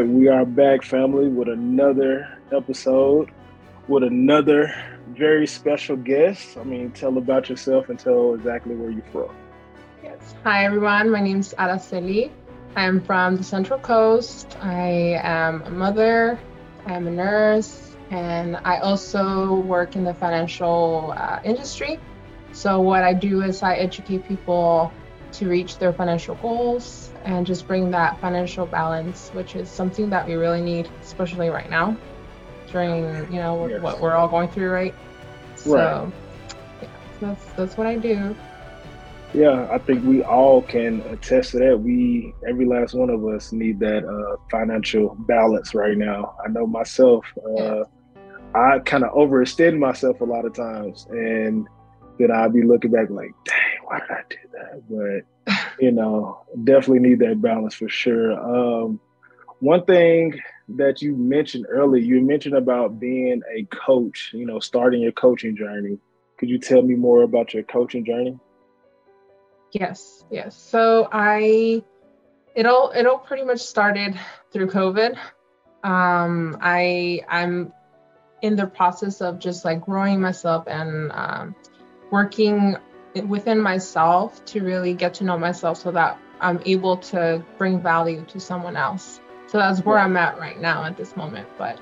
right, we are back, family, with another episode with another very special guest. I mean, tell about yourself and tell exactly where you're from. Yes. Hi, everyone. My name is Araceli. I'm from the Central Coast. I am a mother, I'm a nurse, and I also work in the financial uh, industry. So, what I do is I educate people to reach their financial goals and just bring that financial balance, which is something that we really need, especially right now during you know yes. what we're all going through, right? So, right. Yeah, that's that's what I do. Yeah, I think we all can attest to that. We, every last one of us, need that uh, financial balance right now. I know myself. Uh. I kind of overextend myself a lot of times, and then I'll be looking back like, "Dang, why did I do that?" But you know, definitely need that balance for sure. Um, one thing that you mentioned earlier, you mentioned about being a coach. You know, starting your coaching journey. Could you tell me more about your coaching journey? Yes, yes. So I it all it all pretty much started through COVID. Um, I I'm in the process of just like growing myself and um, working within myself to really get to know myself so that I'm able to bring value to someone else. So that's where I'm at right now at this moment. But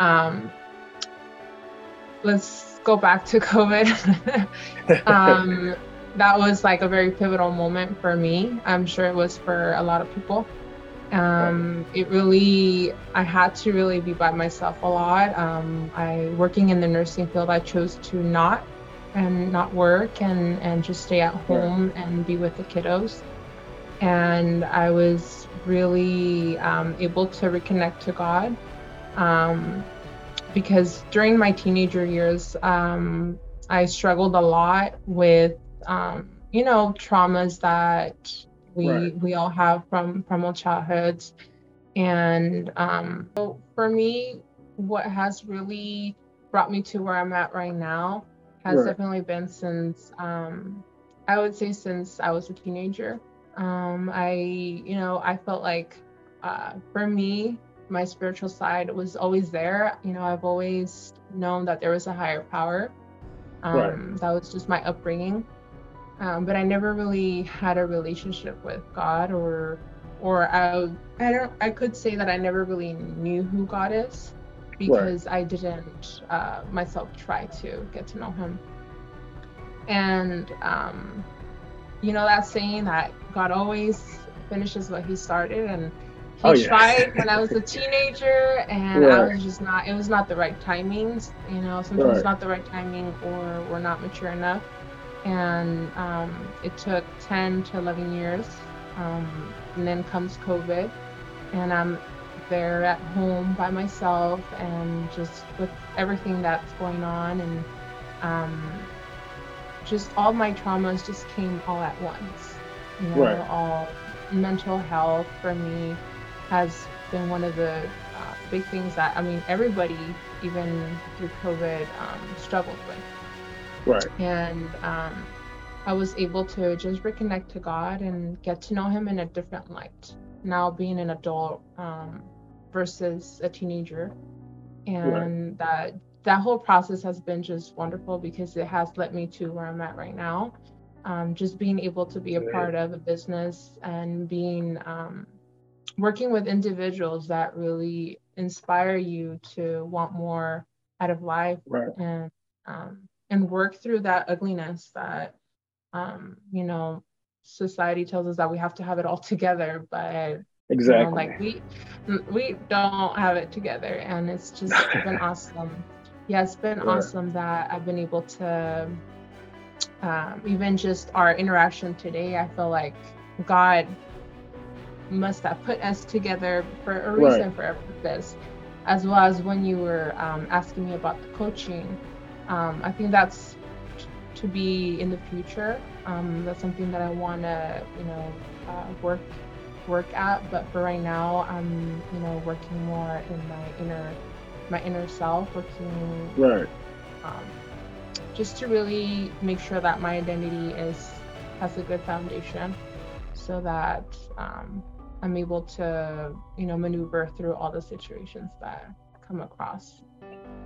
um, let's go back to COVID. um, that was like a very pivotal moment for me. I'm sure it was for a lot of people. Um, it really, I had to really be by myself a lot. Um, I working in the nursing field, I chose to not and not work and and just stay at home and be with the kiddos. And I was really um, able to reconnect to God um, because during my teenager years, um, I struggled a lot with um, you know traumas that we right. we all have from from our childhoods and um, so for me what has really brought me to where i'm at right now has right. definitely been since um, i would say since i was a teenager. Um, i you know i felt like uh, for me my spiritual side was always there. You know i've always known that there was a higher power. Um, right. that was just my upbringing. Um, but I never really had a relationship with God, or or I I don't I could say that I never really knew who God is because right. I didn't uh, myself try to get to know Him. And um, you know that saying that God always finishes what He started, and He oh, yeah. tried when I was a teenager, and right. I was just not. It was not the right timings. You know, sometimes right. not the right timing, or we're not mature enough and um, it took 10 to 11 years. Um, and then comes COVID, and I'm there at home by myself, and just with everything that's going on, and um, just all my traumas just came all at once. You know, right. all mental health for me has been one of the uh, big things that I mean everybody, even through COVID, um, struggled with. Right. And um, I was able to just reconnect to God and get to know Him in a different light. Now being an adult um, versus a teenager, and right. that that whole process has been just wonderful because it has led me to where I'm at right now. Um, just being able to be a part of a business and being um, working with individuals that really inspire you to want more out of life right. and um, and work through that ugliness that um, you know society tells us that we have to have it all together but exactly you know, like we we don't have it together and it's just been awesome yeah it's been awesome that i've been able to um, even just our interaction today i feel like god must have put us together for a reason right. for a purpose as well as when you were um, asking me about the coaching um, I think that's to be in the future. Um, that's something that I want to, you know, uh, work work at. But for right now, I'm, you know, working more in my inner my inner self, working right. Um, just to really make sure that my identity is has a good foundation, so that um, I'm able to, you know, maneuver through all the situations that come across.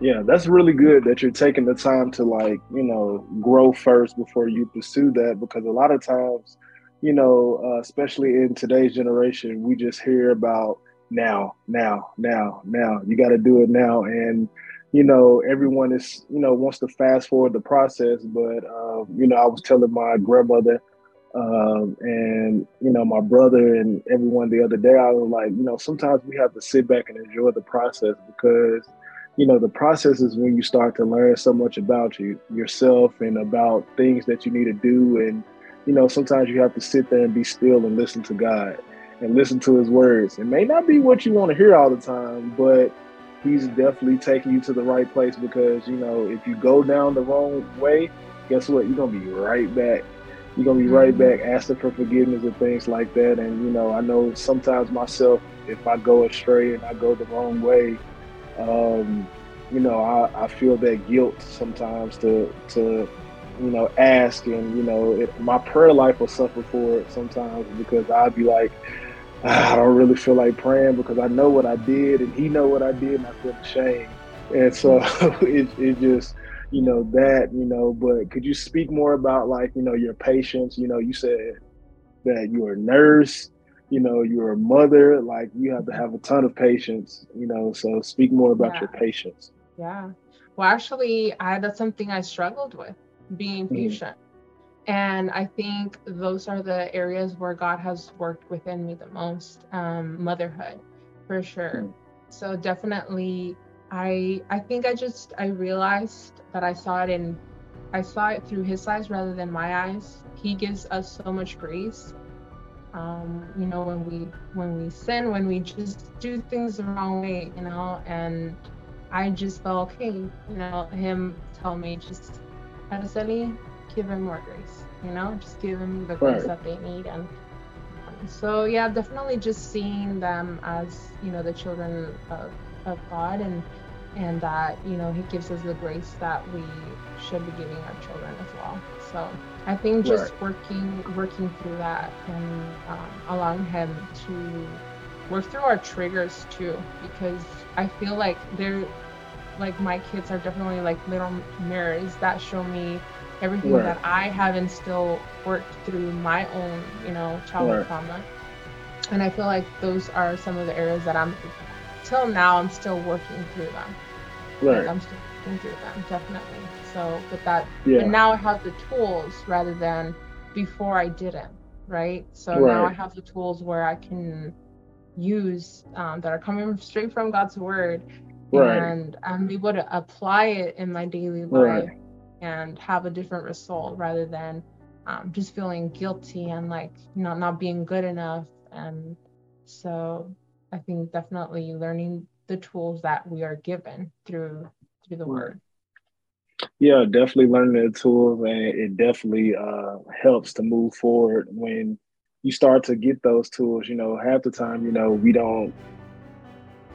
Yeah, that's really good that you're taking the time to like, you know, grow first before you pursue that because a lot of times, you know, uh, especially in today's generation, we just hear about now, now, now, now. You got to do it now and you know, everyone is, you know, wants to fast forward the process. But, uh, you know, I was telling my grandmother um, and, you know, my brother and everyone the other day, I was like, you know, sometimes we have to sit back and enjoy the process because, you know, the process is when you start to learn so much about you, yourself and about things that you need to do. And, you know, sometimes you have to sit there and be still and listen to God and listen to his words. It may not be what you want to hear all the time, but he's definitely taking you to the right place because you know if you go down the wrong way guess what you're gonna be right back you're gonna be right mm-hmm. back asking for forgiveness and things like that and you know i know sometimes myself if i go astray and i go the wrong way um, you know I, I feel that guilt sometimes to to you know ask and you know it, my prayer life will suffer for it sometimes because i'd be like ah, I don't really feel like praying because I know what I did and he know what I did and I feel ashamed. And so it, it just, you know, that, you know, but could you speak more about like, you know, your patience? You know, you said that you're a nurse, you know, you're a mother, like you have to have a ton of patience, you know, so speak more about yeah. your patience. Yeah. Well, actually, I, that's something I struggled with being mm-hmm. patient. And I think those are the areas where God has worked within me the most. Um, motherhood, for sure. Mm. So definitely, I I think I just I realized that I saw it in I saw it through His eyes rather than my eyes. He gives us so much grace. Um, you know, when we when we sin, when we just do things the wrong way, you know, and I just felt okay, you know, him tell me just Araceli, give him more grace you know just give them the grace right. that they need and um, so yeah definitely just seeing them as you know the children of, of god and and that you know he gives us the grace that we should be giving our children as well so i think just right. working working through that and um, allowing him to work through our triggers too because i feel like they're like my kids are definitely like little mirrors that show me everything that I haven't still worked through my own, you know, childhood trauma. And I feel like those are some of the areas that I'm, till now, I'm still working through them. Right. Like I'm still working through them, definitely. So, but that, yeah. but now I have the tools rather than before I didn't, right? So right. now I have the tools where I can use um, that are coming straight from God's word. Right. And I'm able to apply it in my daily life and have a different result rather than um, just feeling guilty and like not not being good enough. And so i think definitely learning the tools that we are given through through the word. Yeah definitely learning the tools and it definitely uh, helps to move forward when you start to get those tools. You know half the time you know we don't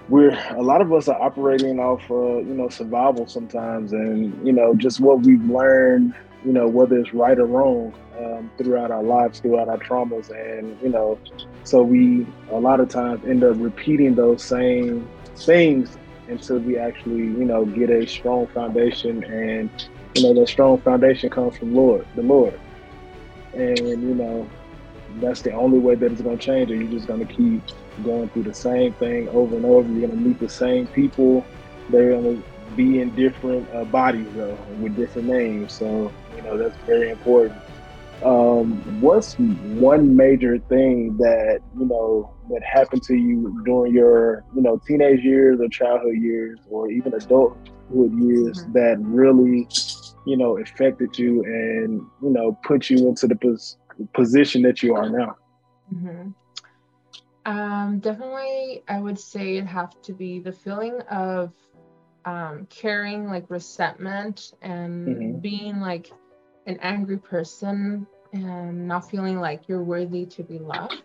we're a lot of us are operating off uh, you know survival sometimes and you know just what we've learned you know whether it's right or wrong um, throughout our lives throughout our traumas and you know so we a lot of times end up repeating those same things until we actually you know get a strong foundation and you know that strong foundation comes from lord the lord. And you know that's the only way that it's going to change or you're just going to keep going through the same thing over and over. You're going to meet the same people. They're going to be in different uh, bodies though, with different names. So you know that's very important. Um, what's one major thing that you know that happened to you during your you know teenage years or childhood years or even adulthood years mm-hmm. that really you know affected you and you know put you into the pos- position that you are now? Mm-hmm. Um, definitely, I would say it have to be the feeling of um, carrying like resentment and mm-hmm. being like an angry person and not feeling like you're worthy to be loved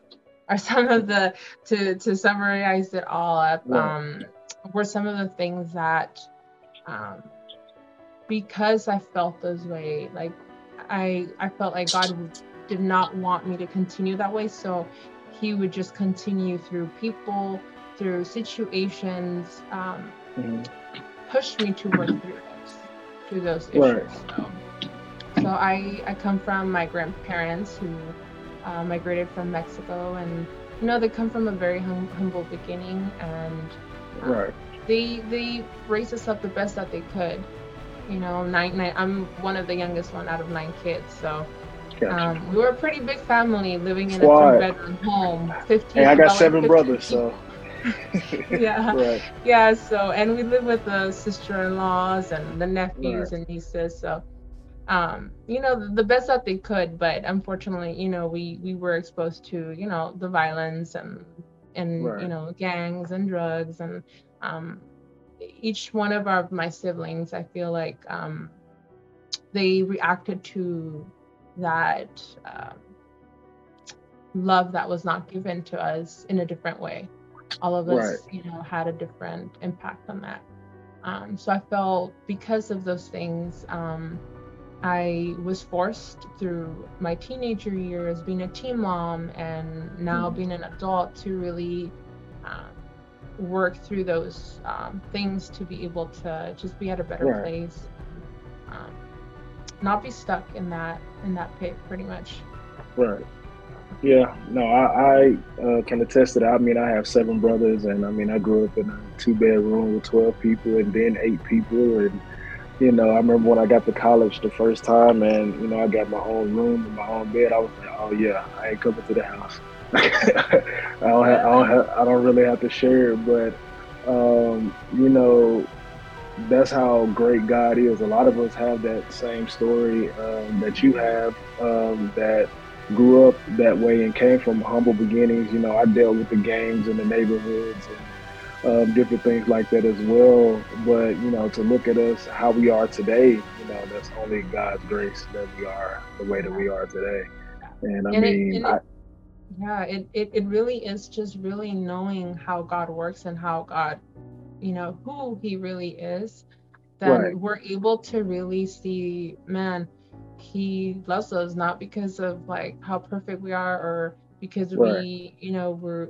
are some of the to to summarize it all up um, were some of the things that um, because I felt those way like I I felt like God did not want me to continue that way so he would just continue through people, through situations, um, mm-hmm. push me to work through those, through those issues. Right. So, so I, I come from my grandparents who uh, migrated from Mexico, and you know they come from a very hum- humble beginning, and uh, right. they they raised us up the best that they could. You know, nine, nine I'm one of the youngest one out of nine kids, so um, we were a pretty big family living in Squad. a three bedroom home. Fifteen. Hey, I got seven brothers, so. yeah. Right. Yeah. So, and we live with the sister-in-laws and the nephews right. and nieces. So, um, you know, the, the best that they could, but unfortunately, you know, we we were exposed to, you know, the violence and and right. you know, gangs and drugs and um, each one of our my siblings, I feel like um, they reacted to that um, love that was not given to us in a different way. All of us, right. you know, had a different impact on that. Um, so I felt because of those things, um, I was forced through my teenager years, being a teen mom, and now mm. being an adult, to really um, work through those um, things to be able to just be at a better right. place. Not be stuck in that in that pit pretty much. Right. Yeah no i, I uh, can attest to that. I mean i have seven brothers and i mean i grew up in a two bedroom with 12 people and then eight people. And you know i remember when i got to college the first time and you know i got my own room and my own bed. I was like oh yeah i ain't coming to the house. I, don't have, I don't have, I don't really have to share. But um, you know that's how great God is. A lot of us have that same story um, that you have um, that grew up that way and came from humble beginnings. You know, I dealt with the gangs in the neighborhoods and um, different things like that as well. But, you know, to look at us, how we are today, you know, that's only God's grace that we are the way that we are today. And I and mean, it, I, yeah, it, it, it really is just really knowing how God works and how God you know who he really is then right. we're able to really see man he loves us not because of like how perfect we are or because right. we you know we're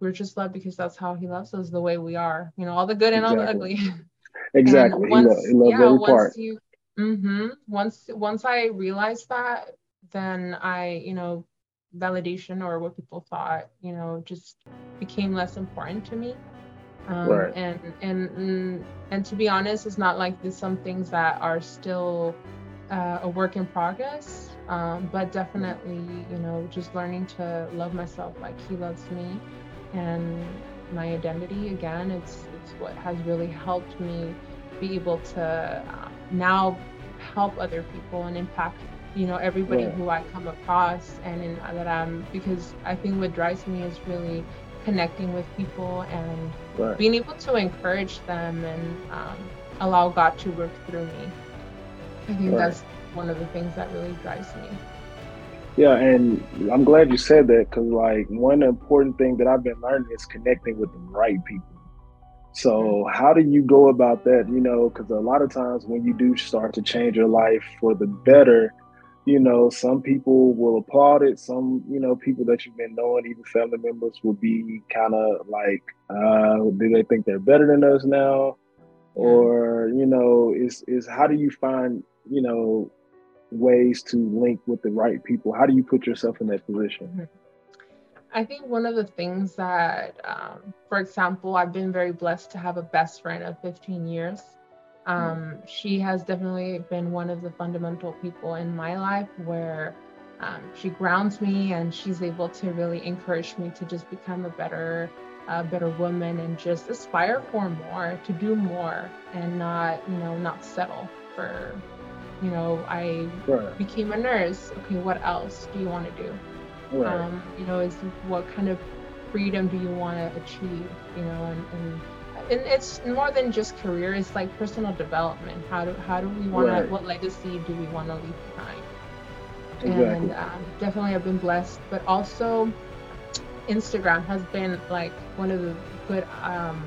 we're just loved because that's how he loves us the way we are you know all the good and exactly. all the ugly exactly once, he, lo- he yeah, once part. you mm-hmm once once i realized that then i you know validation or what people thought you know just became less important to me um, right. and and and to be honest it's not like there's some things that are still uh, a work in progress um, but definitely you know just learning to love myself like he loves me and my identity again it's it's what has really helped me be able to uh, now help other people and impact you know everybody yeah. who I come across and in, that I'm because I think what drives me is really connecting with people and right. being able to encourage them and um, allow God to work through me. I think right. that's one of the things that really drives me. Yeah, and I'm glad you said that because, like, one important thing that I've been learning is connecting with the right people. So, mm-hmm. how do you go about that? You know, because a lot of times when you do start to change your life for the better, you know, some people will applaud it. Some, you know, people that you've been knowing, even family members, will be kind of like, uh, do they think they're better than us now? Or, you know, is is how do you find, you know, ways to link with the right people? How do you put yourself in that position? Mm-hmm. I think one of the things that, um, for example, I've been very blessed to have a best friend of 15 years. Um, she has definitely been one of the fundamental people in my life where um, she grounds me and she's able to really encourage me to just become a better a better woman and just aspire for more to do more and not you know not settle for you know i right. became a nurse okay what else do you want to do right. um, you know is what kind of freedom do you want to achieve you know and, and and it's more than just career it's like personal development how do how do we want right. to what legacy do we want to leave behind exactly. and um, definitely i've been blessed but also instagram has been like one of the good um,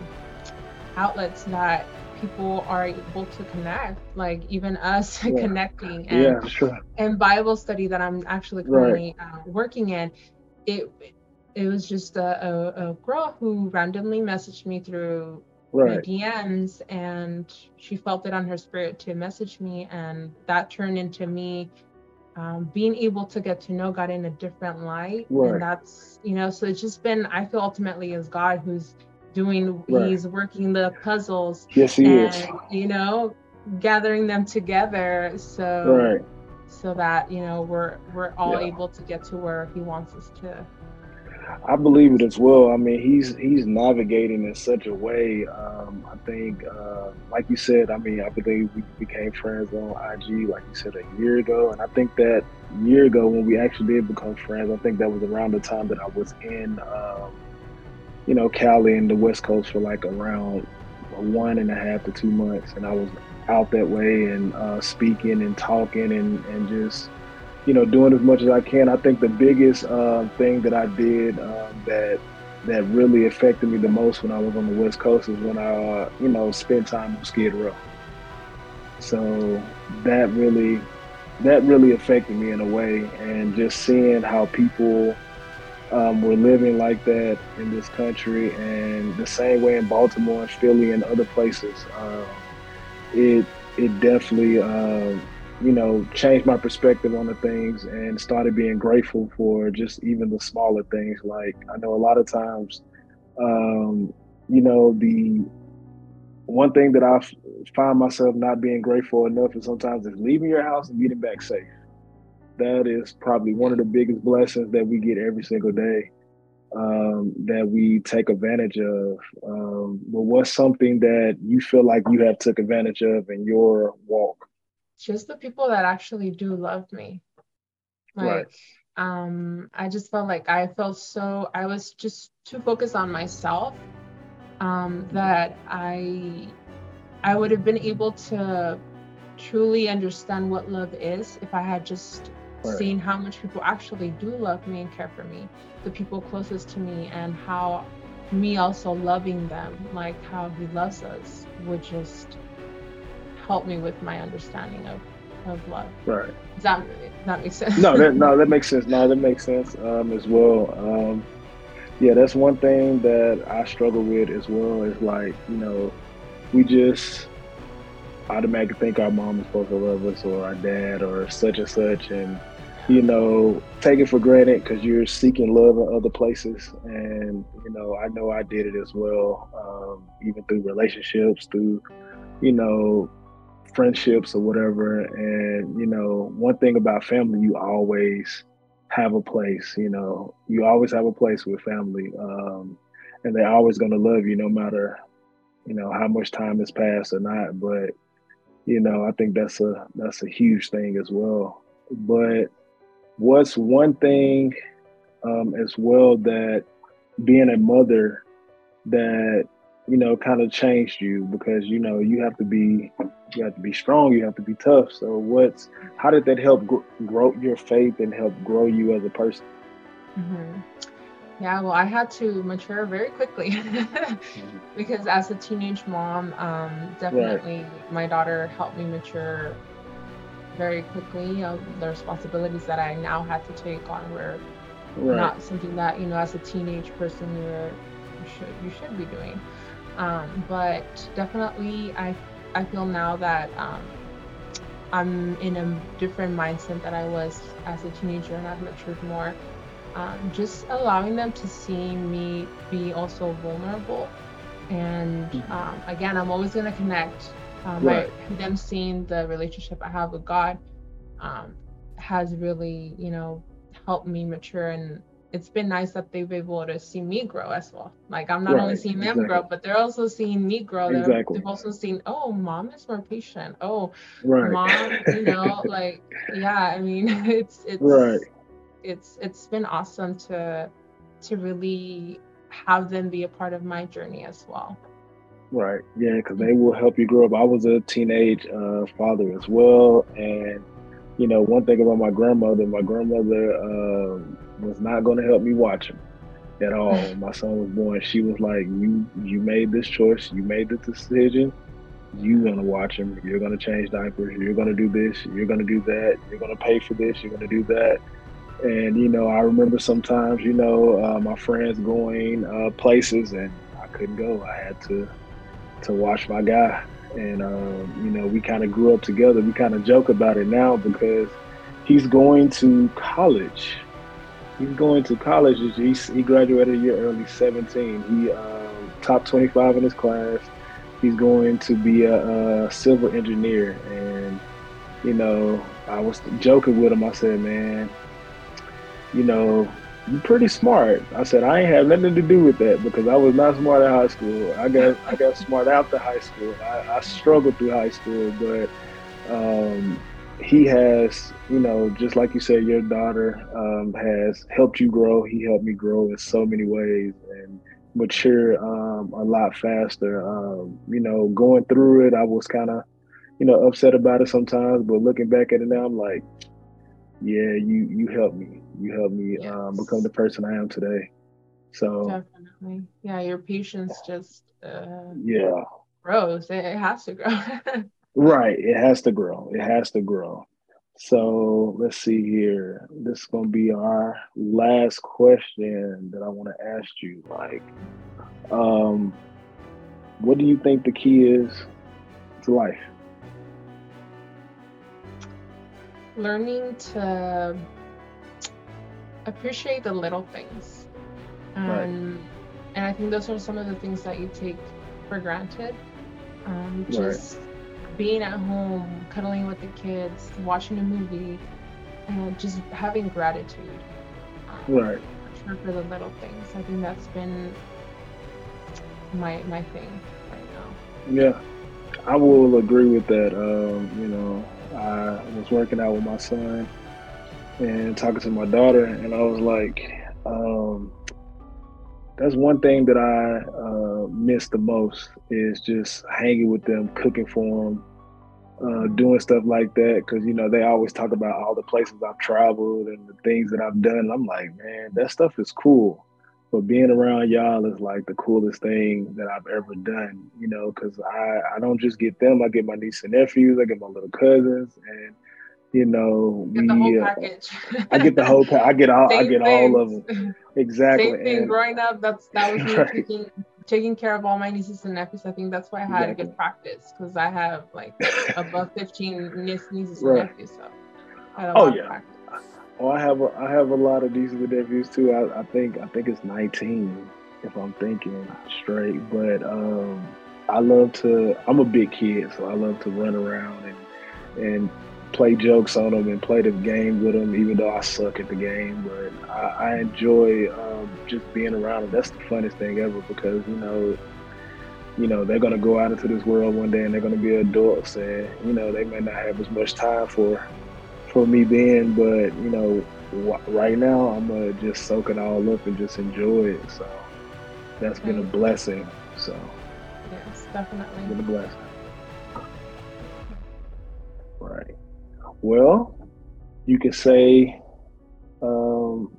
outlets that people are able to connect like even us yeah. connecting and, yeah, sure. and bible study that i'm actually currently right. uh, working in it it was just a, a, a girl who randomly messaged me through right. my DMs and she felt it on her spirit to message me and that turned into me um, being able to get to know God in a different light. Right. And that's, you know, so it's just been, I feel ultimately as God who's doing, right. he's working the puzzles. Yes, he and, is. You know, gathering them together. So, right. so that, you know, we're, we're all yeah. able to get to where he wants us to. I believe it as well. I mean, he's he's navigating in such a way. Um, I think, uh, like you said, I mean, I believe we became friends on IG, like you said, a year ago, and I think that year ago when we actually did become friends, I think that was around the time that I was in, um, you know, Cali and the West Coast for like around one and a half to two months, and I was out that way and uh, speaking and talking and and just you know, doing as much as I can. I think the biggest uh, thing that I did um, that that really affected me the most when I was on the West Coast is when I, uh, you know, spent time on Skid Row. So that really, that really affected me in a way, and just seeing how people um, were living like that in this country, and the same way in Baltimore and Philly and other places, uh, it it definitely. Uh, you know, changed my perspective on the things and started being grateful for just even the smaller things. Like I know a lot of times, um, you know, the one thing that I find myself not being grateful enough is sometimes is leaving your house and getting back safe. That is probably one of the biggest blessings that we get every single day um, that we take advantage of. Um, but what's something that you feel like you have took advantage of in your walk? Just the people that actually do love me. Like, right. um, I just felt like I felt so, I was just too focused on myself um, that I, I would have been able to truly understand what love is if I had just right. seen how much people actually do love me and care for me, the people closest to me, and how me also loving them, like how he loves us, would just help me with my understanding of of love. Right. Does that that makes sense? no, that no, that makes sense. No, that makes sense um, as well. Um, yeah, that's one thing that I struggle with as well. Is like you know, we just automatically think our mom is supposed to love us or our dad or such and such, and you know, take it for granted because you're seeking love in other places. And you know, I know I did it as well, um, even through relationships, through you know friendships or whatever. And, you know, one thing about family, you always have a place, you know, you always have a place with family. Um, and they're always going to love you no matter, you know, how much time has passed or not. But, you know, I think that's a, that's a huge thing as well. But what's one thing um, as well that being a mother that you know, kind of changed you because you know you have to be you have to be strong, you have to be tough. So what's how did that help gr- grow your faith and help grow you as a person? Mm-hmm. Yeah, well, I had to mature very quickly because as a teenage mom, um, definitely right. my daughter helped me mature very quickly. Uh, the responsibilities that I now had to take on were right. not something that you know as a teenage person you're you should you should be doing. Um, but definitely, I I feel now that um, I'm in a different mindset that I was as a teenager, and I've matured more. Um, just allowing them to see me be also vulnerable, and mm-hmm. um, again, I'm always going to connect. Um, right. I, them seeing the relationship I have with God um, has really, you know, helped me mature and it's been nice that they've been able to see me grow as well. Like I'm not right, only seeing them exactly. grow, but they're also seeing me grow. They're, exactly. They've also seen, oh, mom is more patient. Oh, right. mom, you know, like yeah. I mean, it's it's right. It's it's been awesome to to really have them be a part of my journey as well. Right. Yeah, because they will help you grow up. I was a teenage uh, father as well, and you know, one thing about my grandmother, my grandmother. Um, was not going to help me watch him at all. When my son was born, she was like, "You you made this choice. You made the decision. You're gonna watch him. You're gonna change diapers. You're gonna do this. You're gonna do that. You're gonna pay for this. You're gonna do that." And you know, I remember sometimes, you know, uh, my friends going uh, places, and I couldn't go. I had to to watch my guy, and um, you know, we kind of grew up together. We kind of joke about it now because he's going to college. He's going to college. He's, he graduated a year early, 17. He um, top 25 in his class. He's going to be a, a civil engineer, and you know, I was joking with him. I said, "Man, you know, you're pretty smart. I said, I ain't have nothing to do with that because I was not smart at high school. I got I got smart after high school. I, I struggled through high school, but um, he has, you know, just like you said, your daughter um, has helped you grow. He helped me grow in so many ways and mature um, a lot faster. Um, you know, going through it, I was kind of, you know, upset about it sometimes, but looking back at it now, I'm like, yeah, you you helped me. You helped me yes. um, become the person I am today. So definitely, yeah, your patience just uh, yeah grows. It, it has to grow. right, it has to grow. It has to grow. So let's see here. This is gonna be our last question that I want to ask you. Like, um, what do you think the key is to life? learning to appreciate the little things. Um, right. And I think those are some of the things that you take for granted. Um, just right. Being at home, cuddling with the kids, watching a movie, and just having gratitude. Um, right. For, for the little things. I think that's been my my thing right now. Yeah. I will agree with that. Um, you know, I was working out with my son and talking to my daughter, and I was like, um, that's one thing that I uh, miss the most is just hanging with them, cooking for them, uh, doing stuff like that. Because you know they always talk about all the places I've traveled and the things that I've done. I'm like, man, that stuff is cool. But being around y'all is like the coolest thing that I've ever done, you know, because I, I don't just get them, I get my niece and nephews, I get my little cousins, and you know, get we, uh, I get the whole pack. I get all, I get things. all of them. Exactly. Same thing. And, growing up, that's that was right. Taking care of all my nieces and nephews. I think that's why I had exactly. good practice because I have like above fifteen nieces right. and nephews. So oh yeah. Practice. Oh, I have a, I have a lot of nieces and nephews too. I, I think I think it's 19 if I'm thinking straight. But um, I love to. I'm a big kid, so I love to run around and and play jokes on them and play the game with them, even though I suck at the game. But I, I enjoy um, just being around them. That's the funnest thing ever because you know, you know they're gonna go out into this world one day and they're gonna be adults, and you know they may not have as much time for for me then, but you know, right now I'm gonna just soak it all up and just enjoy it. So that's been a blessing. So yes, definitely been a blessing. Right. Well, you can say um,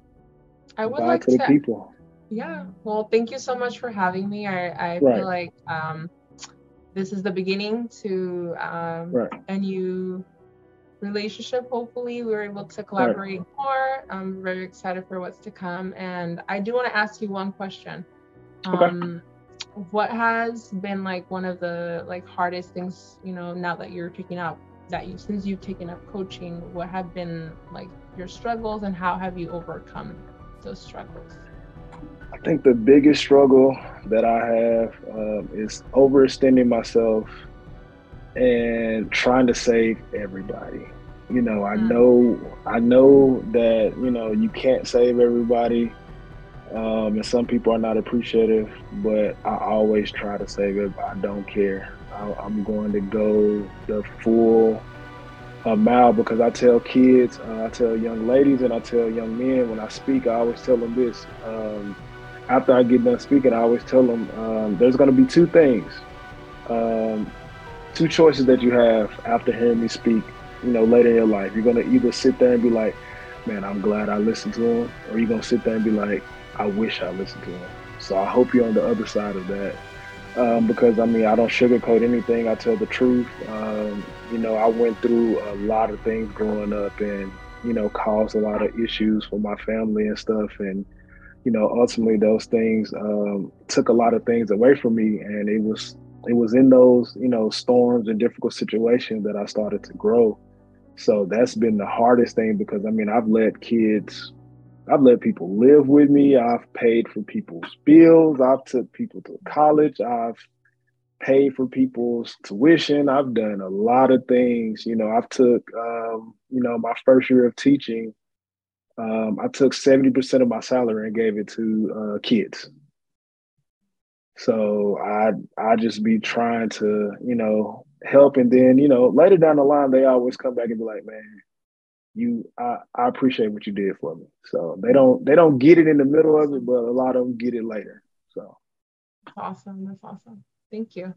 I would like to the people. Yeah. Well, thank you so much for having me. I, I right. feel like um, this is the beginning to um, right. a new relationship. Hopefully, we were able to collaborate right. more. I'm very excited for what's to come. And I do want to ask you one question. Okay. Um, what has been like one of the like hardest things, you know, now that you're picking up that you since you've taken up coaching, what have been like your struggles and how have you overcome those struggles? I think the biggest struggle that I have um, is overextending myself and trying to save everybody. You know, I mm. know I know that you know you can't save everybody, um, and some people are not appreciative. But I always try to save it. I don't care. I, am going to go the full mile because I tell kids, uh, I tell young ladies, and I tell young men when I speak. I always tell them this. Um, after I get done speaking, I always tell them um, there's going to be two things. Um, two choices that you have after hearing me speak, you know, later in your life. You're gonna either sit there and be like, man, I'm glad I listened to him, or you're gonna sit there and be like, I wish I listened to him. So I hope you're on the other side of that. Um, because I mean, I don't sugarcoat anything. I tell the truth. Um, you know, I went through a lot of things growing up, and you know, caused a lot of issues for my family and stuff. And, you know, ultimately those things um, took a lot of things away from me. And it was, it was in those, you know, storms and difficult situations that I started to grow. So that's been the hardest thing because I mean, I've let kids, I've let people live with me. I've paid for people's bills. I've took people to college. I've paid for people's tuition. I've done a lot of things. You know, I've took, um, you know, my first year of teaching, um, I took 70% of my salary and gave it to uh, kids. So I I just be trying to, you know, help and then, you know, later down the line they always come back and be like, man, you I, I appreciate what you did for me. So they don't they don't get it in the middle of it, but a lot of them get it later. So awesome. That's awesome. Thank you.